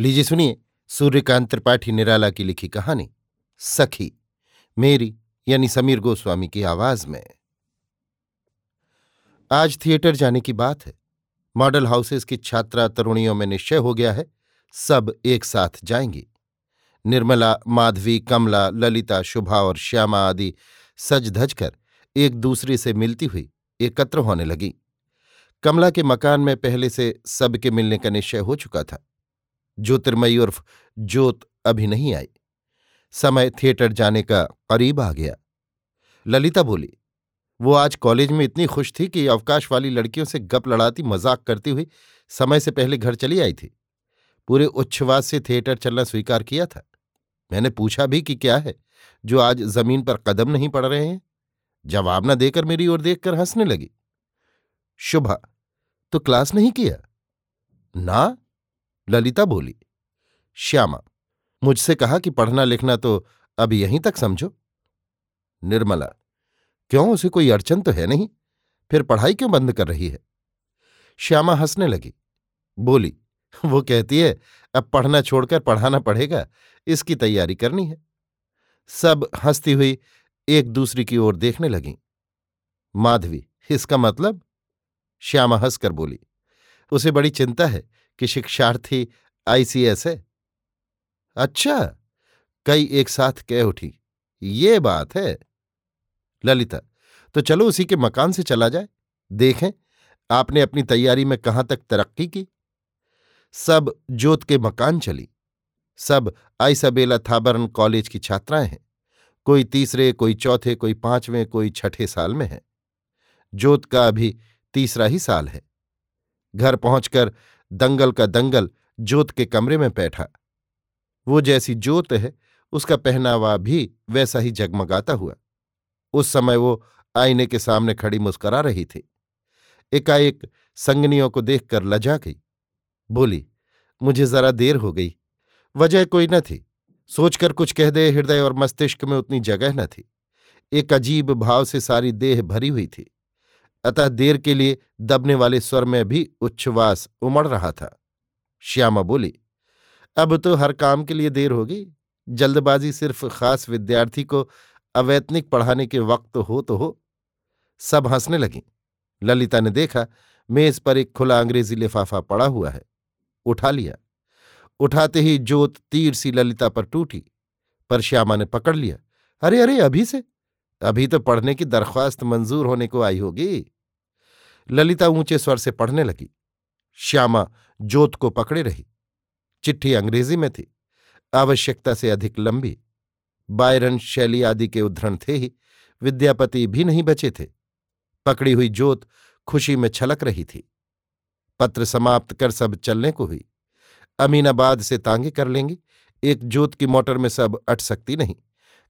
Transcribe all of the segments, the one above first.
लीजिए सुनिए सूर्यकांत त्रिपाठी निराला की लिखी कहानी, सखी, मेरी, यानी समीर गोस्वामी की आवाज़ में। आज थिएटर जाने की बात है। मॉडल हाउसेस की छात्रा तरुणियों में निश्चय हो गया है, सब एक साथ जाएँगी। निर्मला, माधवी, कमला, ललिता, शुभा और श्यामा आदि सज धज कर एक दूसरे से मिलती हुई एकत्र होने लगी। कमला के मकान में पहले से सबके मिलने का निश्चय हो चुका था। ज्योतिर्मयी उर्फ़ ज्योत अभी नहीं आई। समय थिएटर जाने का करीब आ गया। ललिता बोली, वो आज कॉलेज में इतनी खुश थी कि अवकाश वाली लड़कियों से गप लड़ाती, मज़ाक करती हुई समय से पहले घर चली आई थी। पूरे उच्छ्वास से थिएटर चलना स्वीकार किया था। मैंने पूछा भी कि क्या है, जो आज ज़मीन पर कदम नहीं पड़ रहे हैं? जवाब न देकर मेरी ओर देखकर हंसने लगी। शुभा तो क्लास नहीं किया? ना ललिता बोली, श्यामा, मुझसे कहा कि पढ़ना लिखना तो अब यहीं तक समझो। निर्मला, क्यों उसे कोई अड़चन तो है नहीं? फिर पढ़ाई क्यों बंद कर रही है? श्यामा हंसने लगी, बोली, वो कहती है, अब पढ़ना छोड़कर पढ़ाना पड़ेगा, इसकी तैयारी करनी है। सब हंसती हुई एक दूसरे की ओर देखने लगीं। माधवी, इसका मतलब? श्यामा हंसकर बोली, उसे बड़ी चिंता है कि शिक्षार्थी आईसीएस है। अच्छा कई एक साथ कह उठी, ये बात है। ललिता तो चलो उसी के मकान से चला जाए, देखें, आपने अपनी तैयारी में कहाँ तक तरक्की की? सब जोत के मकान चली। सब आइसाबेला थाबरन कॉलेज की छात्राएँ हैं। कोई तीसरे, कोई चौथे, कोई पाँचवें, कोई छठे साल में है। जोत का अभी तीसरा ही साल है। घर पहुंचकर दंगल का दंगल जोत के कमरे में बैठा। वो जैसी जोत है, उसका पहनावा भी वैसा ही जगमगाता हुआ। उस समय वो आईने के सामने खड़ी मुस्करा रही थी। एकाएक संगनियों को देखकर लजा गई। बोली, मुझे जरा देर हो गई। वजह कोई न थी। सोचकर कुछ कह दे, हृदय और मस्तिष्क में उतनी जगह न थी। एक अजीब भाव से सारी देह भरी हुई थी। अतः देर के लिए दबने वाले स्वर में भी उच्छ्वास उमड़ रहा था। श्यामा बोली, अब तो हर काम के लिए देर होगी। जल्दबाजी सिर्फ़ खास विद्यार्थी को अवैतनिक पढ़ाने के वक्त हो तो हो। सब हंसने लगीं। ललिता ने देखा, मेज पर एक खुला अंग्रेज़ी लिफाफा पड़ा हुआ है। उठा लिया। उठाते ही जोत तीर सी ललिता पर टूटी, पर श्यामा ने पकड़ लिया। अरे अरे, अभी से अभी तो पढ़ने की दरख्वास्त मंजूर होने को आई होगी। ललिता ऊँचे स्वर से पढ़ने लगी। श्यामा जोत को पकड़े रही। चिट्ठी अंग्रेज़ी में थी। आवश्यकता से अधिक लंबी। बायरन शैली आदि के उद्धरण थे ही। विद्यापति भी नहीं बचे थे। पकड़ी हुई जोत खुशी में छलक रही थी। पत्र समाप्त कर सब चलने को हुई। अमीनाबाद से तांगे कर लेंगे। एक जोत की मोटर में सब अट सकती नहीं।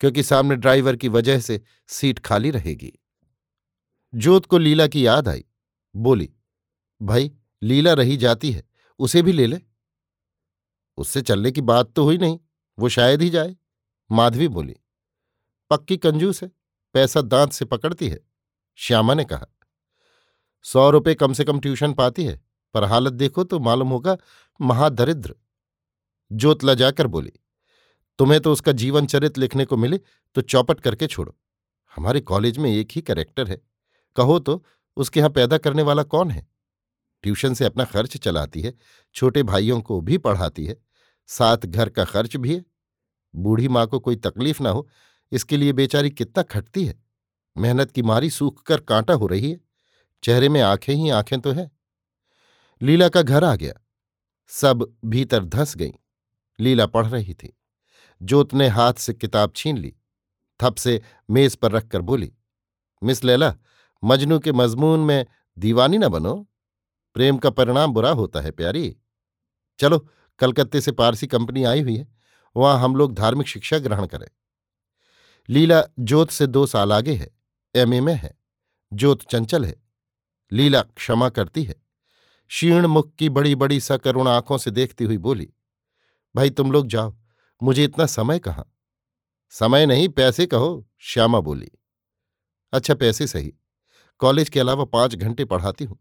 क्योंकि सामने ड्राइवर की वजह से सीट खाली रहेगी। जोत को लीला की याद आई। बोली, भाई, लीला रही जाती है, उसे भी ले ले। उससे चलने की बात तो हुई नहीं, वो शायद ही जाए। माधवी बोली, पक्की कंजूस है, पैसा दांत से पकड़ती है। श्यामा ने कहा, सौ रुपये कम से कम ट्यूशन पाती है, पर हालत देखो तो मालूम होगा, महादरिद्र। ज्योतला जाकर बोली तुम्हें तो उसका जीवन चरित लिखने को मिले तो चौपट करके छोड़ो। हमारे कॉलेज में एक ही करेक्टर है। कहो तो उसके यहाँ पैदा करने वाला कौन है? ट्यूशन से अपना खर्च चलाती है, छोटे भाइयों को भी पढ़ाती है, साथ घर का खर्च भी है। बूढ़ी माँ को कोई तकलीफ़ ना हो, इसके लिए बेचारी कितना खटती है। मेहनत की मारी सूख कर कांटा हो रही है। चेहरे में आँखें ही आँखें तो है। लीला का घर आ गया। सब भीतर धंस गई। लीला पढ़ रही थी। जोत ने हाथ से किताब छीन ली। थप से मेज पर रखकर बोली, मिस लैला, मजनू के मजमून में दीवानी न बनो। प्रेम का परिणाम बुरा होता है, प्यारी। चलो, कलकत्ते से पारसी कंपनी आई हुई है। वहाँ हम लोग धार्मिक शिक्षा ग्रहण करें। लीला जोत से दो साल आगे है एमए में है। जोत चंचल है। लीला क्षमा करती है। क्षीण मुख की बड़ी बड़ी सकरुण आँखों से देखती हुई बोली, भाई तुम लोग जाओ। मुझे इतना समय कहाँ? समय नहीं, पैसे कहो, श्यामा बोली। अच्छा पैसे सही। कॉलेज के अलावा पाँच घंटे पढ़ाती हूँ।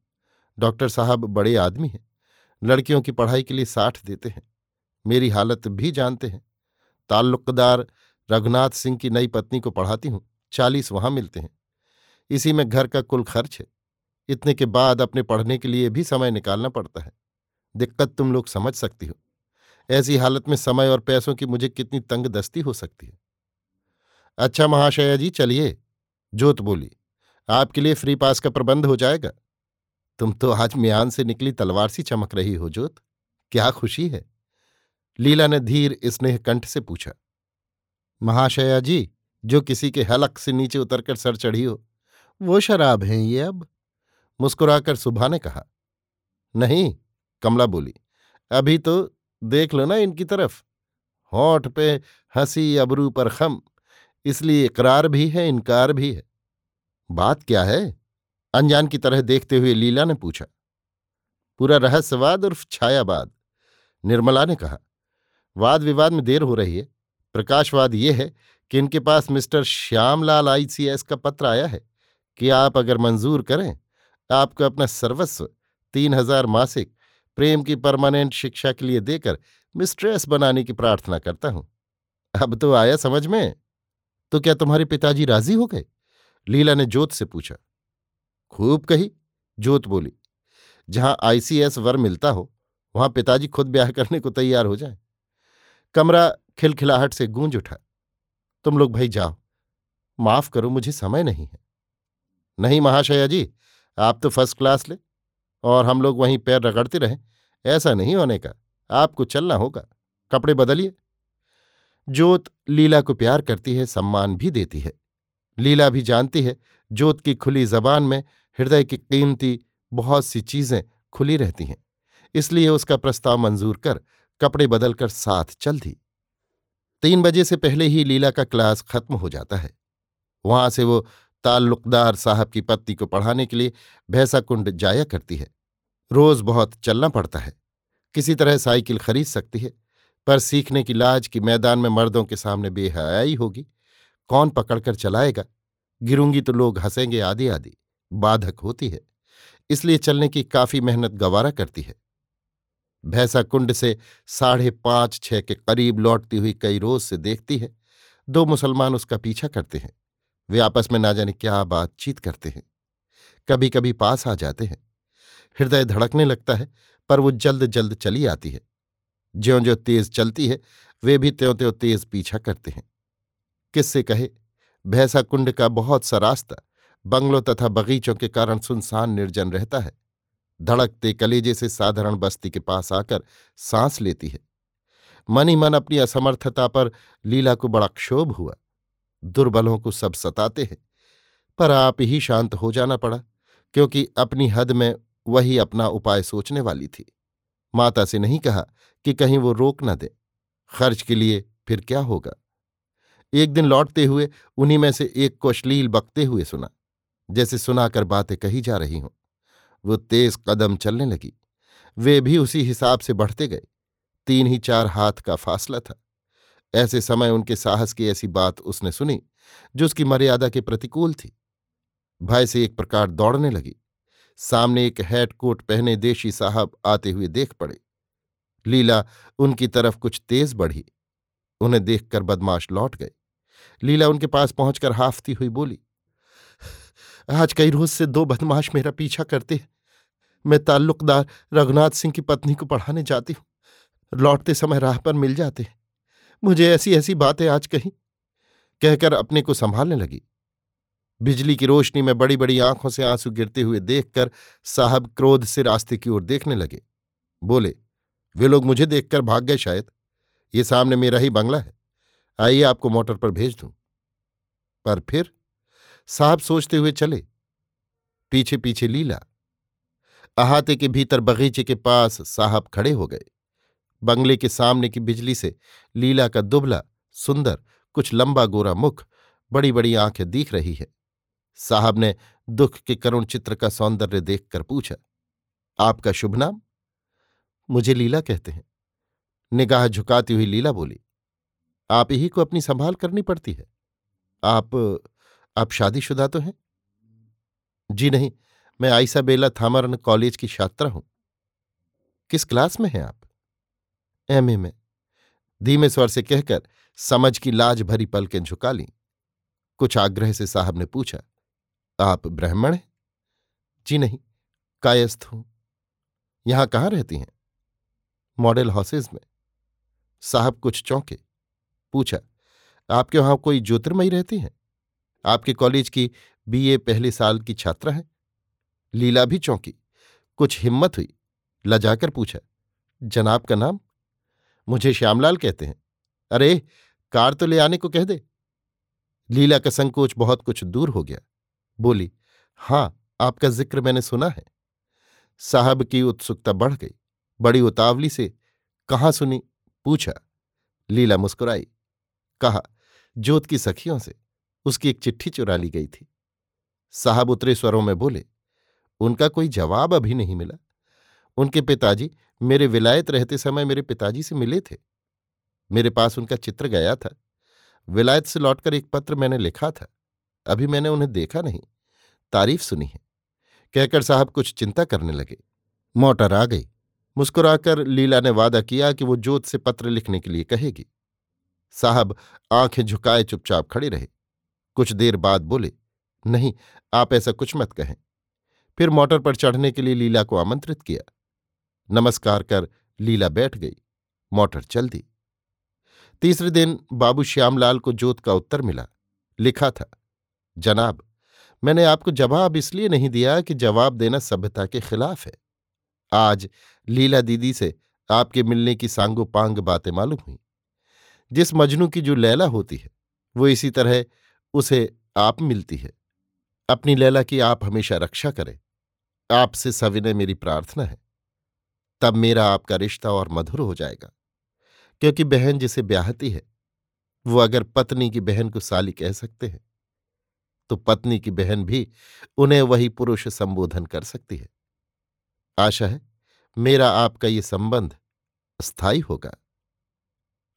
डॉक्टर साहब बड़े आदमी हैं। लड़कियों की पढ़ाई के लिए साठ देते हैं। मेरी हालत भी जानते हैं। ताल्लुकदार रघुनाथ सिंह की नई पत्नी को पढ़ाती हूँ। चालीस वहाँ मिलते हैं। इसी में घर का कुल खर्च है। इतने के बाद अपने पढ़ने के लिए भी समय निकालना पड़ता है। दिक्कत तुम लोग समझ सकती हो। ऐसी हालत में समय और पैसों की मुझे कितनी तंग दस्ती हो सकती है। अच्छा महाशया जी, चलिए। जोत बोली, आपके लिए फ्री पास का प्रबंध हो जाएगा। तुम तो आज म्यान से निकली तलवार सी चमक रही हो, जोत। क्या खुशी है? लीला ने धीर स्नेह कंठ से पूछा, महाशया जी, जो किसी के हलक से नीचे उतरकर सर चढ़ी हो, वो शराब हैं ये अब? मुस्कुराकर सुभा ने कहा, नहीं, कमला बोली, अभी तो देख लो ना इनकी तरफ़। होठ पे हँसी अबरू पर खम, इसलिए इकरार भी है, इनकार भी है। बात क्या है? अनजान की तरह देखते हुए लीला ने पूछा। पूरा रहस्यवाद उर्फ़ छायावाद? निर्मला ने कहा, वाद विवाद में देर हो रही है। प्रकाशवाद ये है कि इनके पास मिस्टर श्यामलाल आईसीएस का पत्र आया है कि आप अगर मंजूर करें, आपको अपना सर्वस्व तीन हज़ार मासिक प्रेम की परमानेंट शिक्षा के लिए देकर मिस्ट्रेस बनाने की प्रार्थना करता हूँ। अब तो आया समझ में। तो क्या तुम्हारे पिताजी राज़ी हो गए? लीला ने जोत से पूछा। खूब कही, जोत बोली, जहाँ आईसीएस वर मिलता हो, वहाँ पिताजी खुद ब्याह करने को तैयार हो जाए। कमरा खिलखिलाहट से गूंज उठा। तुम लोग भाई जाओ, माफ़ करो, मुझे समय नहीं है। नहीं महाशया जी, आप तो फ़र्स्ट क्लास ले। और हम लोग वहीं पैर रगड़ते रहें, ऐसा नहीं होने का। आपको चलना होगा। कपड़े बदलिए। जोत लीला को प्यार करती है, सम्मान भी देती है। लीला भी जानती है जोत की खुली जबान में हृदय की कीमती बहुत सी चीज़ें खुली रहती हैं। इसलिए उसका प्रस्ताव मंजूर कर कपड़े बदलकर साथ चल दी। तीन बजे से पहले ही लीला का क्लास खत्म हो जाता है। वहाँ से वो ताल्लुकदार साहब की पत्नी को पढ़ाने के लिए भैंसा कुंड जाया करती है। रोज बहुत चलना पड़ता है। किसी तरह साइकिल खरीद सकती है, पर सीखने की लाज की मैदान में मर्दों के सामने बेहयाई होगी। कौन पकड़कर चलाएगा? गिरूँगी तो लोग हंसेंगे आदि आदि बाधक होती है। इसलिए चलने की काफ़ी मेहनत गवारा करती है। भैंसा कुंड से साढ़े पाँच, छह के करीब लौटती हुई कई रोज से देखती है। दो मुसलमान उसका पीछा करते हैं। वे आपस में ना जाने क्या बातचीत करते हैं। कभी कभी पास आ जाते हैं। हृदय धड़कने लगता है, पर वो जल्द जल्द चली आती है। ज्यो ज्यो तेज चलती है, वे भी त्यों त्यों तेज पीछा करते हैं। किससे कहे? भैंसा कुंड का बहुत सा रास्ता, बंगलों तथा बगीचों के कारण सुनसान निर्जन रहता है। धड़कते कलेजे से साधारण बस्ती के पास आकर सांस लेती है। मन मन अपनी असमर्थता पर लीला को बड़ा क्षोभ हुआ। दुर्बलों को सब सताते हैं। पर आप ही शांत हो जाना पड़ा, क्योंकि अपनी हद में वही अपना उपाय सोचने वाली थी। माता से नहीं कहा कि कहीं वो रोक न दे। खर्च के लिए फिर क्या होगा? एक दिन लौटते हुए उन्हीं में से एक को अश्लील बकते हुए सुना, जैसे सुनाकर बातें कही जा रही हों। वो तेज कदम चलने लगी। वे भी उसी हिसाब से बढ़ते गए। तीन ही चार हाथ का फासला था। ऐसे समय उनके साहस की ऐसी बात उसने सुनी, जो उसकी मर्यादा के प्रतिकूल थी। भय से एक प्रकार दौड़ने लगी। सामने एक हैट कोट पहने देशी साहब आते हुए देख पड़े। लीला उनकी तरफ़ कुछ तेज बढ़ी। उन्हें देखकर बदमाश लौट गए। लीला उनके पास पहुंचकर हाफती हुई बोली, आज कई रोज से दो बदमाश मेरा पीछा करते हैं। मैं ताल्लुकदार रघुनाथ सिंह की पत्नी को पढ़ाने जाती हूँ। लौटते समय राह पर मिल जाते हैं। मुझे ऐसी ऐसी बातें आज कही कहकर अपने को संभालने लगी। बिजली की रोशनी में बड़ी बड़ी आँखों से आँसू गिरते हुए देखकर साहब क्रोध से रास्ते की ओर देखने लगे। बोले, वे लोग मुझे देखकर भाग गए शायद। ये सामने मेरा ही बंगला है। आइए आपको मोटर पर भेज दूँ। पर फिर साहब सोचते हुए चले। पीछे पीछे लीला। अहाते के भीतर बगीचे के पास साहब खड़े हो गए। बंगले के सामने की बिजली से लीला का दुबला, सुंदर, कुछ लंबा गोरा मुख बड़ी बड़ी आँखें दिख रही है। साहब ने दुख के करुण चित्र का सौंदर्य देखकर पूछा, आपका शुभ नाम? मुझे लीला कहते हैं। निगाह झुकाती हुई लीला बोली, आप ही को अपनी संभाल करनी पड़ती है। आप आप शादीशुदा तो हैं? जी नहीं, मैं आयसा बेला थामरन कॉलेज की छात्रा हूँ। किस क्लास में हैं आप? एमए में। धीमे स्वर से कहकर समझ की लाज भरी पलकें झुका लीं। कुछ आग्रह से साहब ने पूछा, आप ब्राह्मण हैं? जी नहीं, कायस्थ हूँ। यहाँ कहाँ रहती हैं? मॉडल हाउसेज में। साहब कुछ चौंके। पूछा, आपके वहाँ कोई ज्योतिर्मयी रहती हैं? आपके कॉलेज की बीए पहले साल की छात्रा है? लीला भी चौंकी। कुछ हिम्मत हुई? लजाकर पूछा, जनाब का नाम? मुझे श्यामलाल कहते हैं। अरे, कार तो ले आने को कह दे। लीला का संकोच बहुत कुछ दूर हो गया। बोली, हाँ, आपका ज़िक्र मैंने सुना है। साहब की उत्सुकता बढ़ गई। बड़ी उतावली से, कहाँ सुनी? पूछा। लीला मुस्कुराई। कहा, जोत की सखियों से, उसकी एक चिट्ठी चुरा ली गई थी। साहब उतरे स्वरों में बोले, उनका कोई जवाब अभी नहीं मिला। उनके पिताजी मेरे विलायत रहते समय मेरे पिताजी से मिले थे। मेरे पास उनका चित्र गया था। विलायत से लौटकर एक पत्र मैंने लिखा था। अभी मैंने उन्हें देखा नहीं। तारीफ़ सुनी है। कहकर साहब कुछ चिंता करने लगे। मोटर आ गई। मुस्कुराकर लीला ने वादा किया कि वो जोत से पत्र लिखने के लिए कहेगी। साहब आँखें झुकाए चुपचाप खड़े रहे। कुछ देर बाद बोले, नहीं, आप ऐसा कुछ मत कहें। फिर मोटर पर चढ़ने के लिए लीला को आमंत्रित किया। नमस्कार कर लीला बैठ गई। मोटर चल दी। तीसरे दिन बाबू श्यामलाल को जोत का उत्तर मिला। लिखा था, जनाब, मैंने आपको जवाब इसलिए नहीं दिया कि जवाब देना सभ्यता के खिलाफ है। आज लीला दीदी से आपके मिलने की सांगो पांग बातें मालूम हुई। जिस मजनू की जो लैला होती है, वो इसी तरह उसे आप मिलती है। अपनी लैला की आप हमेशा रक्षा करें। आपसे सविनय मेरी प्रार्थना है। तब मेरा आपका रिश्ता और मधुर हो जाएगा। क्योंकि बहन जिसे ब्याहती है, वो अगर पत्नी की बहन को साली कह सकते हैं तो पत्नी की बहन भी उन्हें वही पुरुष संबोधन कर सकती है। आशा है, मेरा आपका ये संबंध स्थायी होगा।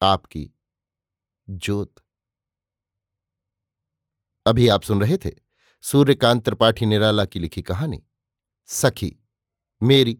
आपकी ज्योत। अभी आप सुन रहे थे सूर्यकांत त्रिपाठी निराला की लिखी कहानी, सखी, मेरी